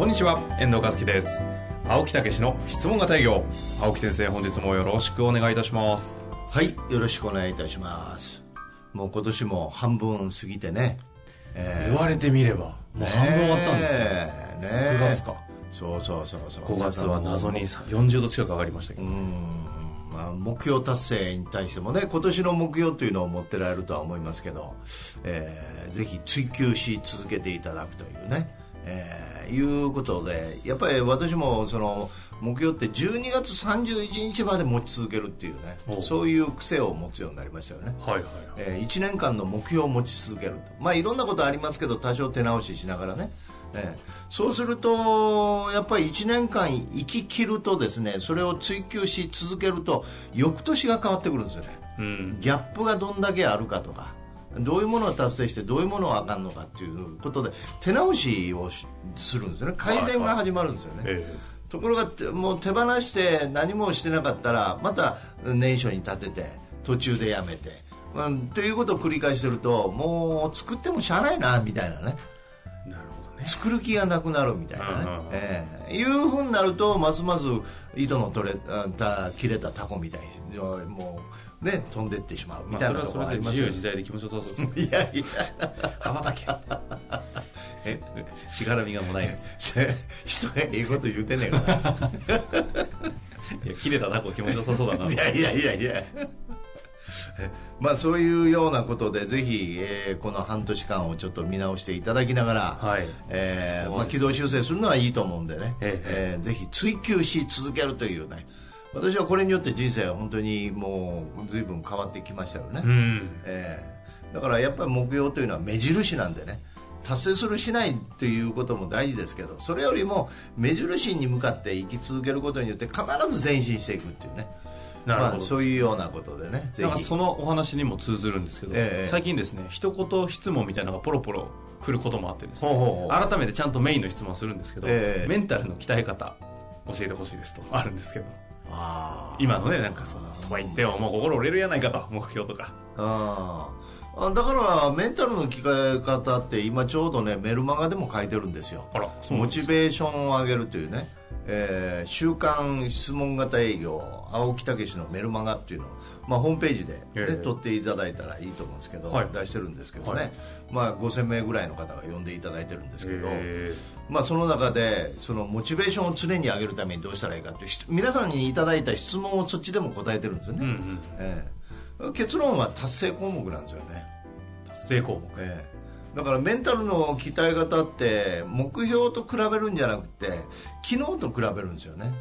こんにちは遠藤和樹です。青木武の質問型営業。青木先生本日もよろしくお願いいたします。はいよろしくお願いいたします。もう今年も半分過ぎてね、えー、言われてみればもう半分終わったんですねね6月か。そうそうそうそう。5月は謎に40度近く上がりましたけど。まあ、目標達成に対してもね今年の目標というのを持ってられるとは思いますけど、えー、ぜひ追求し続けていただくというね、えー、いうことでやっぱり私もその目標って12月31日まで持ち続けるっていうねそういう癖を持つようになりましたよね、はいはいはい。えー、1年間の目標を持ち続けると。まあいろんなことありますけど多少手直ししながらね。えそうするとやっぱり1年間生き切るとですねそれを追求し続けると翌年が変わってくるんですよね、うん、ギャップがどんだけあるかとかどういうものを達成してどういうものはあかんのかっていうことで手直しをするんですよね。改善が始まるんですよね、はいはいところがもう手放して何もしてなかったらまた年初に立てて途中でやめて、うん、っていうことを繰り返してるともう作ってもしゃあないなみたいなね。作る気がなくなるみたいなね、えー、いうふうになるとますます糸の取れた切れたタコみたいにもうね飛んでってしまうみたいなところありますよ、ね、自由自在で気持ちよさそうです いやいや。羽ばたけえしがらみがもない。人がええこと言うてんねんから。いや切れたタコ気持ちよさそうだな。いやいやいやいや。まあ、そういうようなことでぜひ、えー、この半年間をちょっと見直していただきながら、はい。えーまあ、軌道修正するのはいいと思うんでね、え。えー、ぜひ追求し続けるというね私はこれによって人生は本当にもう随分変わってきましたよね、うん。えー、だからやっぱり目標というのは目印なんでね。達成するしないということも大事ですけどそれよりも目印に向かって生き続けることによって必ず前進していくっていうね。まあ、そういうようなことでねぜひ。そのお話にも通ずるんですけど、え最近ですね一言質問みたいなのがポロポロ来ることもあってですね改めてちゃんとメインの質問するんですけど、え。メンタルの鍛え方教えてほしいですとあるんですけど今のねなんかそのとは言ってももう心折れるやないかと目標とかだからメンタルの鍛え方って今ちょうどねメルマガでも書いてるんですよ。モチベーションを上げるというね。えー、週刊質問型営業青木武のメルマガっていうのを、まあ、ホームページで、ね、えー、取っていただいたらいいと思うんですけど、はい、出してるんですけどね、はい、まあ、5000名ぐらいの方が呼んでいただいてるんですけど、えー、まあ、その中でそのモチベーションを常に上げるためにどうしたらいいかっていう皆さんにいただいた質問をそっちでも答えてるんですよね、うんうん、えー、結論は達成項目なんですよね。達成項目、えーだからメンタルの鍛え方って目標と比べるんじゃなくて昨日と比べるんですよね。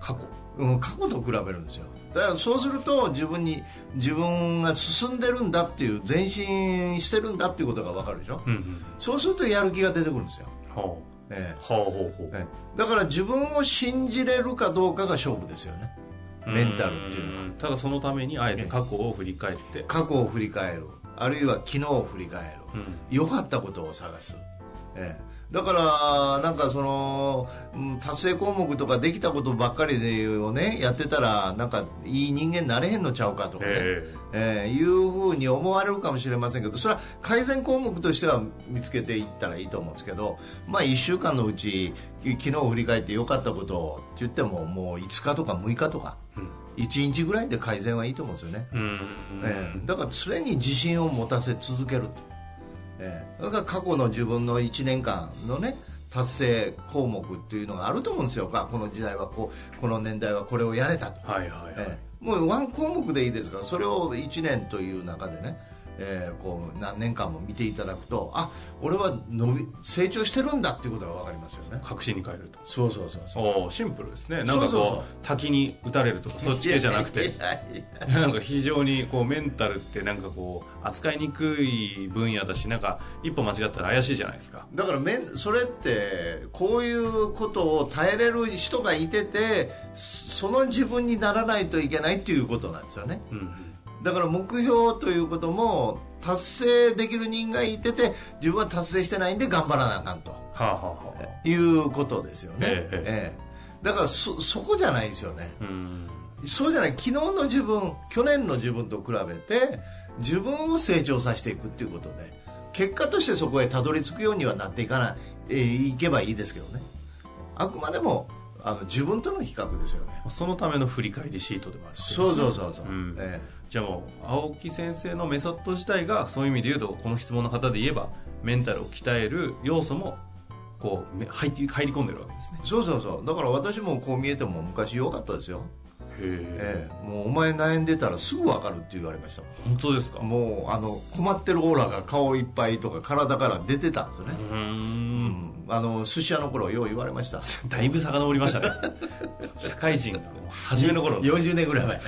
過去。うん過去と比べるんですよ。だからそうすると自分に自分が進んでるんだっていう前進してるんだっていうことが分かるでしょ、うんうん、そうするとやる気が出てくるんですよ、はあ。ええ、はあほうほう。ええ、だから自分を信じれるかどうかが勝負ですよねメンタルっていうのはただそのためにあえて過去を振り返って。過去を振り返るあるいは昨日を振り返る良、うん、かったことを探す、ええ、だからなんかその達成項目とかできたことばっかりでをねやってたらなんかいい人間になれへんのちゃうかとかね、えー、えー、いうふうに思われるかもしれませんけどそれは改善項目としては見つけていったらいいと思うんですけどまあ1週間のうち昨日振り返って良かったことをって言ってももう5日とか6日とか。うん1日ぐらいで改善はいいと思うんですよね、えー、だから常に自信を持たせ続けると、えー、だから過去の自分の1年間のね達成項目っていうのがあると思うんですよ。この時代はこうこの年代はこれをやれたと、はいはいはい。えー、もうワン項目でいいですからそれを1年という中でねえー、こう何年間も見ていただくとあ俺は伸び成長してるんだっていうことが分かりますよね。確信に変えると。そうそうそうそう。おシンプルですね。なんかこう滝に打たれるとかそっち系じゃなくて。なんか非常にこうメンタルってなんかこう扱いにくい分野だしなんか一歩間違ったら怪しいじゃないですか。だからめんそれってこういうことを耐えれる人がいててその自分にならないといけないっていうことなんですよね、うんだから目標ということも達成できる人がいてて自分は達成してないんで頑張らなあかんと、はあはあ、いうことですよね、ええええ、だからそそこじゃないですよね。そうじゃない。昨日の自分去年の自分と比べて自分を成長させていくっていうことで結果としてそこへたどり着くようにはなっていかない、えー、いけばいいですけどね。あくまでもあの自分との比較ですよね。そのための振り返りシートでもある、ね、そうそうそうそう、うん、ええじゃあもう青木先生のメソッド自体がそういう意味で言うとこの質問の方で言えばメンタルを鍛える要素もこう入入り込んでるわけですね。そうそうそう。だから私もこう見えても昔弱かったですよええ、もうお前悩んでたらすぐ分かるって言われました本当ですか？もうあの困ってるオーラが顔いっぱいとか体から出てたんですよね。うん。あの寿司屋の頃よう言われました。だいぶ遡りましたね。社会人初めの頃40年ぐらい前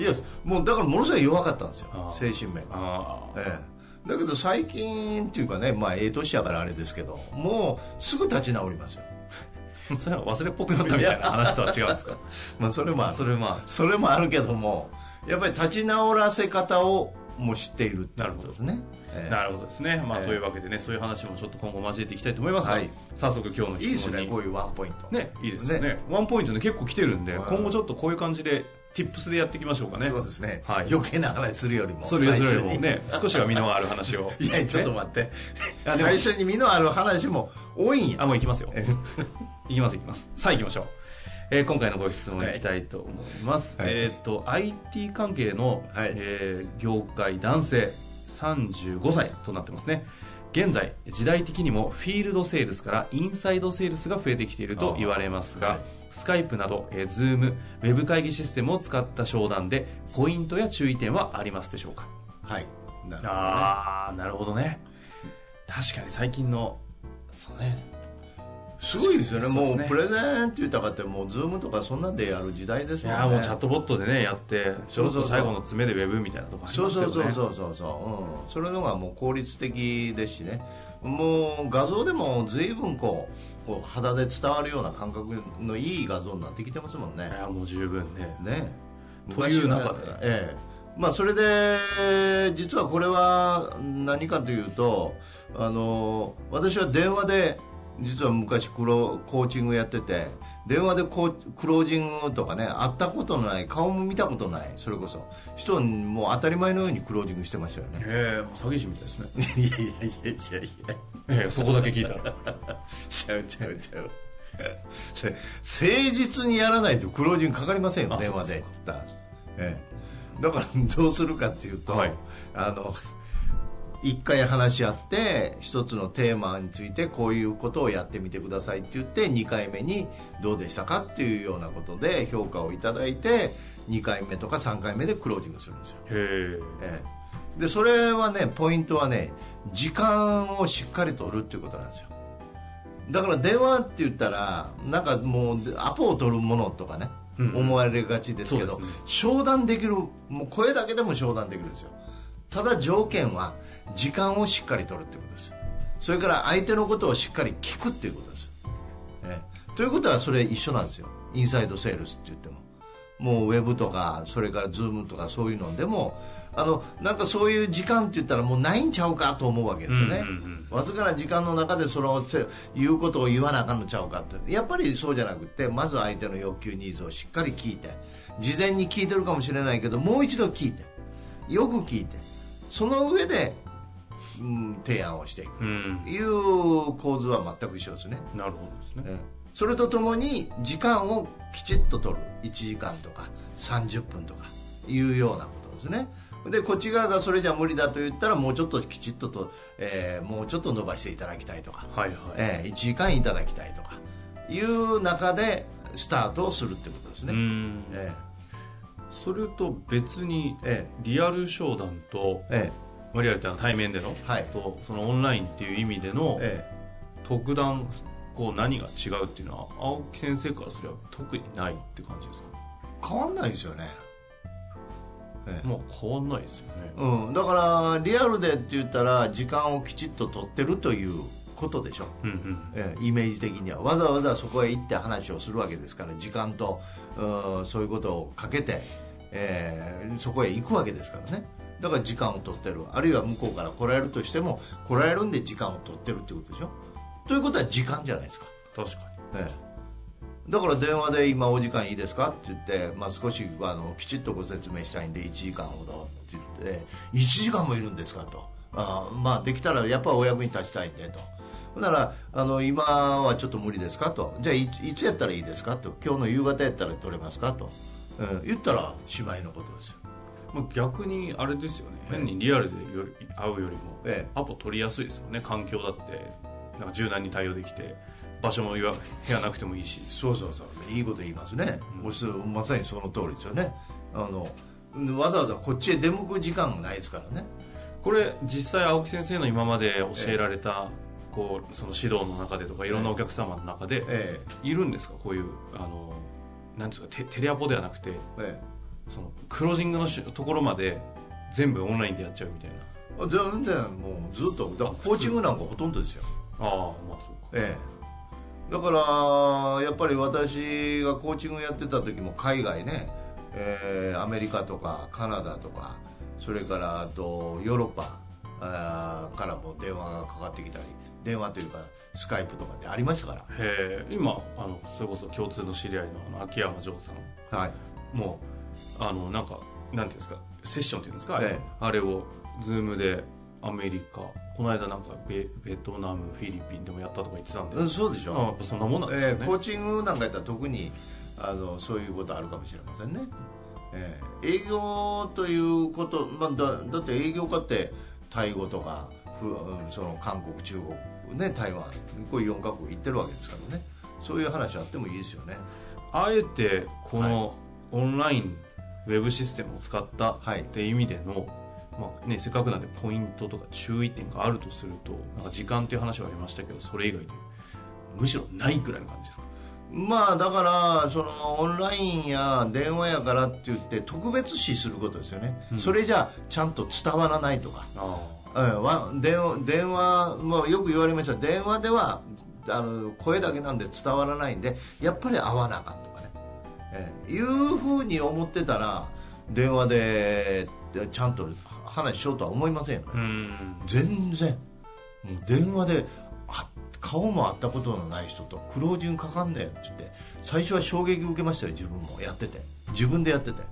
いやもうだからものすごい弱かったんですよ精神面が、ええ、だけど最近っていうかねまあええ年やからあれですけどもうすぐ立ち直りますよ。それは忘れっぽくなったみたいな話とは違うんですか？まあそれもある。それ,、まあ、それもあるけどもやっぱり立ち直らせ方をもう知っているってことですね。なるほどですね、まあ、というわけでねそういう話もちょっと今後交えていきたいと思いますが、はい、早速今日の質問に。いいですねこういうワンポイント。ねいいですね。ワンポイントね結構来てるんで今後ちょっとこういう感じでティップスでやっていきましょうかね。そうですね、はい、余計な話するよりもそれよりもね少しは身のある話を。いやちょっと待って、最初に身のある話も多いんや。あもういきますよ。い きますいきます。さあいきましょう。えー、今回のご質問いきたいと思います、はい、えっ、ー、と IT 関係の、はい、えー、業界男性35歳となってますね現在時代的にもフィールドセールスからインサイドセールスが増えてきていると言われますが、はい、 Skype など、えー、 Zoom ウェブ会議システムを使った商談でポイントや注意点はありますでしょうか？はい。なるほど、ね、ああなるほどね。確かに最近のそうねすごいですよね、もうプレゼンって言ったかって、もう Zoom とかそんなんでやる時代ですもんね。いや、もうチャットボットでね、やって、ちょっと最後の詰めでウェブみたいなとこありますよね。そうそうそうそうそう、うん。それのがもう効率的ですしね、もう画像でも随分こう、こう肌で伝わるような感覚のいい画像になってきてますもんね。いや、もう十分ね。ね。という中で。ええ。まあ、それで実はこれは何かというとあの私は電話で実は昔クロコーチングやってて電話でコクロージングとかね会ったことのない顔も見たことないそれこそ。人はもう当たり前のようにクロージングしてましたよね。へえ詐欺師みたいですね。いやいやいやいやいや。そこだけ聞いたら。ちゃうちゃうちゃう。誠実にやらないとクロージングかかりませんよ電話でええ、だからどうするかっていうと、はい、あの1回話し合って1つのテーマについてこういうことをやってみてくださいって言って2回目にどうでしたかっていうようなことで評価をいただいて2回目とか3回目でクロージングするんですよ。へえでそれはねポイントはね時間をしっかりとるっていうことなんですよ。だから電話って言ったらなんかもうアポを取るものとかね、うん、思われがちですけど、ね、商談できるもう声だけでも商談できるんですよただ条件は時間をしっかり取るってことです。それから相手のことをしっかり聞くっていうことです、ね、ということはそれ一緒なんですよ。インサイドセールスって言っても。もうウェブとかそれから Zoom とかそういうのでもあのなんかそういう時間って言ったらもうないんちゃうかと思うわけですよね、わずかな時間の中でその言うことを言わなあかんのちゃうかって。やっぱりそうじゃなくてまず相手の欲求ニーズをしっかり聞いて事前に聞いてるかもしれないけどもう一度聞いてよく聞いてその上でうん、提案をしていく。という構図は全く一緒ですね。なるほどですね、えそれとともに時間をきちっと取る。1時間とか30分とかいうようなことですね。でこっち側がそれじゃ無理だと言ったらもうちょっときちっとと、えー、もうちょっと伸ばしていただきたいとか、はいはい。えー、1時間いただきたいとかいう中でスタートをするってことですね。えーそれと別に、リアル商談と、ええ。まあ、リアルって対面での、はい、とそのオンラインっていう意味での、ええ、特段こう何が違うっていうのは青木先生からすれば特にないって感じですか？変わんないですよね。ええ、もう変わんないですよね、うん、だからリアルでって言ったら時間をきちっと取ってるということでしょ、うんうん、えイメージ的には。わざわざそこへ行って話をするわけですから時間とうそういうことをかけて、えー、そこへ行くわけですからね。だから時間を取ってるあるいは向こうから来られるとしても来られるんで時間を取ってるってことでしょ。ということは時間じゃないですか。確かに、ええ、だから電話で今お時間いいですかって言って、まあ、少しあのきちっとご説明したいんで1時間ほどって言って1時間もいるんですかと。あまあできたらやっぱお役に立ちたいんでと。ほんならあの今はちょっと無理ですかと。じゃあいつやったらいいですかと。今日の夕方やったら取れますかと、えー、言ったら芝居のことですよ。まあ、逆にあれですよね、変にリアルでより会うよりも、ええ、アポ取りやすいですもんね。環境だって。なんか柔軟に対応できて場所も部屋なくてもいいし。そうそうそう。いいこと言いますね、うん、まさにその通りですよね。あのわざわざこっちへ出向く時間がないですからね。これ実際青木先生の今まで教えられた、え、こうその指導の中でとかいろんなお客様の中で、いるんですか？こういうあのなんですかテテレアポではなくて、そのクロージングのところまで全部オンラインでやっちゃうみたいな。全然もうずっとだからコーチングなんかほとんどですよ。ああまあそうか。ええ。だからやっぱり私がコーチングやってた時も海外ね、えー、アメリカとかカナダとかそれからあとヨーロッパあからも電話がかかってきたり電話というかスカイプとかでありましたから。へえ今あのそれこそ共通の知り合いのあの秋山城さん、はい、もうあのなんかなんていうんですかセッションっていうんですか、ええ、あれをズームでアメリカこの間なんかベベトナムフィリピンでもやったとか言ってたんで。そうでしょ。やっぱそんなもんなんですよね、えー、コーチングなんかやったら特にあのそういうことあるかもしれませんね、えー、営業ということ、まあ、だだって営業家ってタイ語とかその韓国中国、ね、台湾こういう4カ国行ってるわけですからね。そういう話あってもいいですよね。あえてこのオンラインウェブシステムを使ったっていう意味での、はい、まあね、せっかくなんでポイントとか注意点があるとするとなんか時間っていう話はありましたけどそれ以外でむしろないくらいの感じですか？まあだからそのオンラインや電話やからって言って特別視することですよね、うん、それじゃちゃんと伝わらないとかうん、電話電話もよく言われました。電話ではあの声だけなんで伝わらないんでやっぱり会わなあかんとえいうふうに思ってたら電話でちゃんと話しようとは思いませんよね。全然。もう電話で顔も会ったことのない人とクロージングかかんねえって言って最初は衝撃受けましたよ自分も。やってて。自分でやってて、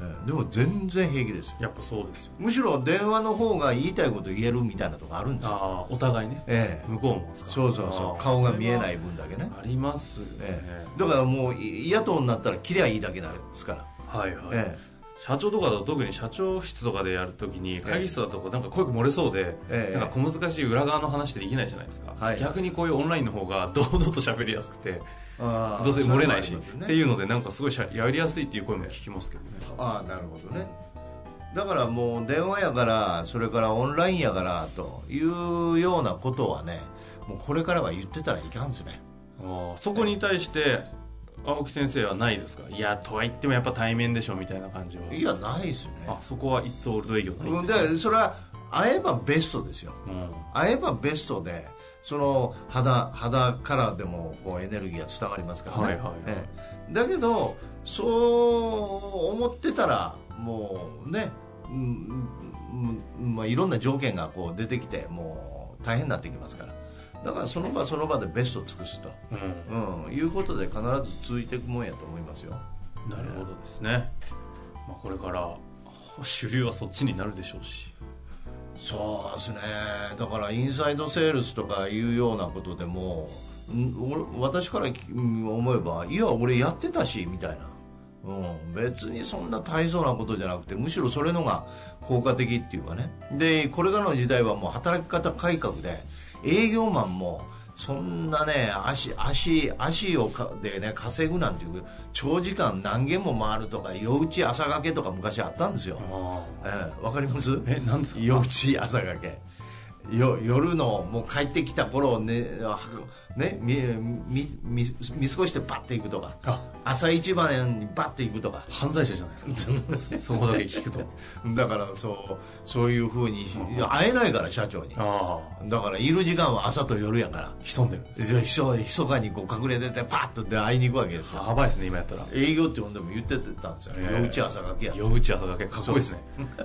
えー、でも全然平気ですやっぱそうですむしろ電話の方が言いたいこと言えるみたいなとこあるんですよ。あお互いね、えー、向こうもそうそうそう顔が見えない分だけね。ありますよね、えーだからもう野党になったら切りゃいいだけなんですから。はいはい、ええ。社長とかだと特に社長室とかでやるときに会議室だとなんか声が漏れそうで、ええ、なんか小難しい裏側の話でできないじゃないですか、はい、逆にこういうオンラインの方が堂々と喋りやすくてどうせ漏れないし、ね、っていうのでなんかすごいやりやすいっていう声も聞きますけどね。ああなるほどね。だからもう電話やからそれからオンラインやからというようなことはねもうこれからは言ってたらいかんですね。そこに対して青木先生はないですか？いやとは言ってもやっぱ対面でしょみたいな感じは。いやないですよね。あそこはいつオールド営業ないんですかそれは会えばベストですよ、うん、会えばベストでその肌肌からでもこうエネルギーが伝わりますからね、はいはいだけどそう思ってたらもうね、うんまあ、いろんな条件がこう出てきてもう大変になってきますから。だからその場その場でベストを尽くすと、うん。うん、いうことで必ず続いていくもんやと思いますよ。なるほどですね、まあ、これから 主流はそっちになるでしょうしそうですね。だからインサイドセールスとかいうようなことでも私から思えばいや俺やってたしみたいな。うん、別にそんな大層なことじゃなくてむしろそれのが効果的っていうかね。でこれからの時代はもう働き方改革で営業マンもそんなね足足足をかでね稼ぐなんていう長時間何軒も回るとか夜打ち朝掛けとか昔あったんですよ。わ、えー、かります？え何ですか？夜打ち朝掛けよ夜のもう帰ってきた頃ねね見見見見過ごしてバッと行くとか朝一番にバッと行くとか。犯罪者じゃないですか。そこだけ聞くと。だからそうそういうふうに会えないから社長に。だからいる時間は朝と夜やから。潜んでるひそひそかにこう隠れててパッとで会いに行くわけですよ。やばいですね今やったら。営業って呼んでも言ってたんですよ。夜打ち朝掛けや夜打ち朝掛け。かっこいいですね。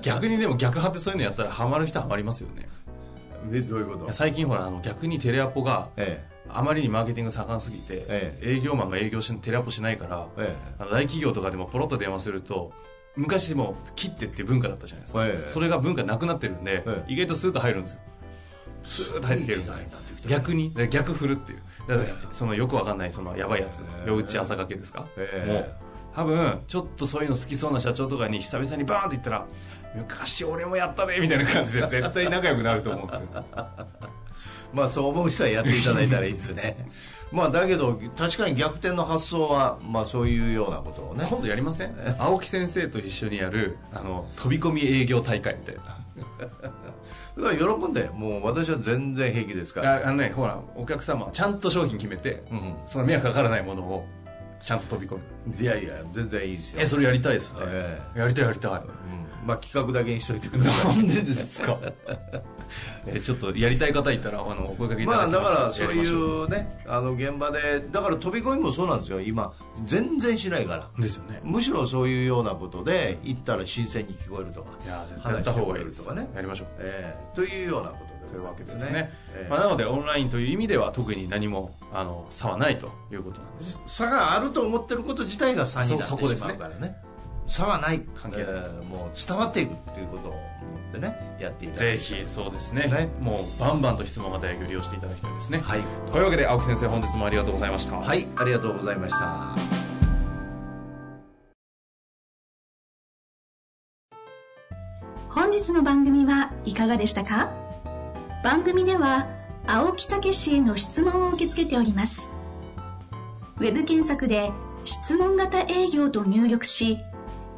逆にでも逆派ってそういうのやったらハマる人はハマりますよねえどういうこと？最近ほらあの逆にテレアポが、ええ、あまりにマーケティング盛んすぎて、ええ、営業マンが営業しテレアポしないから、ええ、あの大企業とかでもポロッと電話すると昔も切ってって文化だったじゃないですか、ええ、それが文化なくなってるんで、ええ、意外とスーッと入るんですよ。スーッと入ってくるんですよ。逆に。逆振るっていう。だからそのよくわかんないそのやばいやつ。夜打ち朝掛けですか、もう。多分ちょっとそういうの好きそうな社長とかに久々にバーンって言ったら昔俺もやったねみたいな感じで絶対仲良くなると思うんですよ。まあそう思う人はやっていただいたらいいですね。まあだけど確かに逆転の発想はまあそういうようなことをね。今度やりません？青木先生と一緒にやるあの飛び込み営業大会みたいな。だから喜んでもう私は全然平気ですから。あのねほらお客様ちゃんと商品決めて、うん、その迷惑かからないものをちゃんと飛び込む。いやいや全然いいですよ。えそれやりたいですね、えー、やりたいやりたい、うんまあ企画だけにしといてください。なんでですか？えちょっとやりたい方いたらあのお声かけいただきまあだからそういうねあの現場でだから飛び込みもそうなんですよ。今全然しないから。ですよね。むしろそういうようなことで行ったら新鮮に聞こえるとかいや絶対やった方がいいとかね。やりましょう、えー、というようなことというわけですね、ねえー、まあ、なのでオンラインという意味では特に何もあの差はないということなんです。差があると思ってること自体が差になってしまうからね差はない関係ない、えー、もう伝わっていくっていうことを思ってねやっていただぜひそうですね、ね、もうバンバンと質問までご利用していただきたいですね、はい、というわけで青木先生本日もありがとうございました。はいありがとうございました。本日の番組はいかがでしたか？番組では青木武氏への質問を受け付けております。ウェブ検索で質問型営業と入力し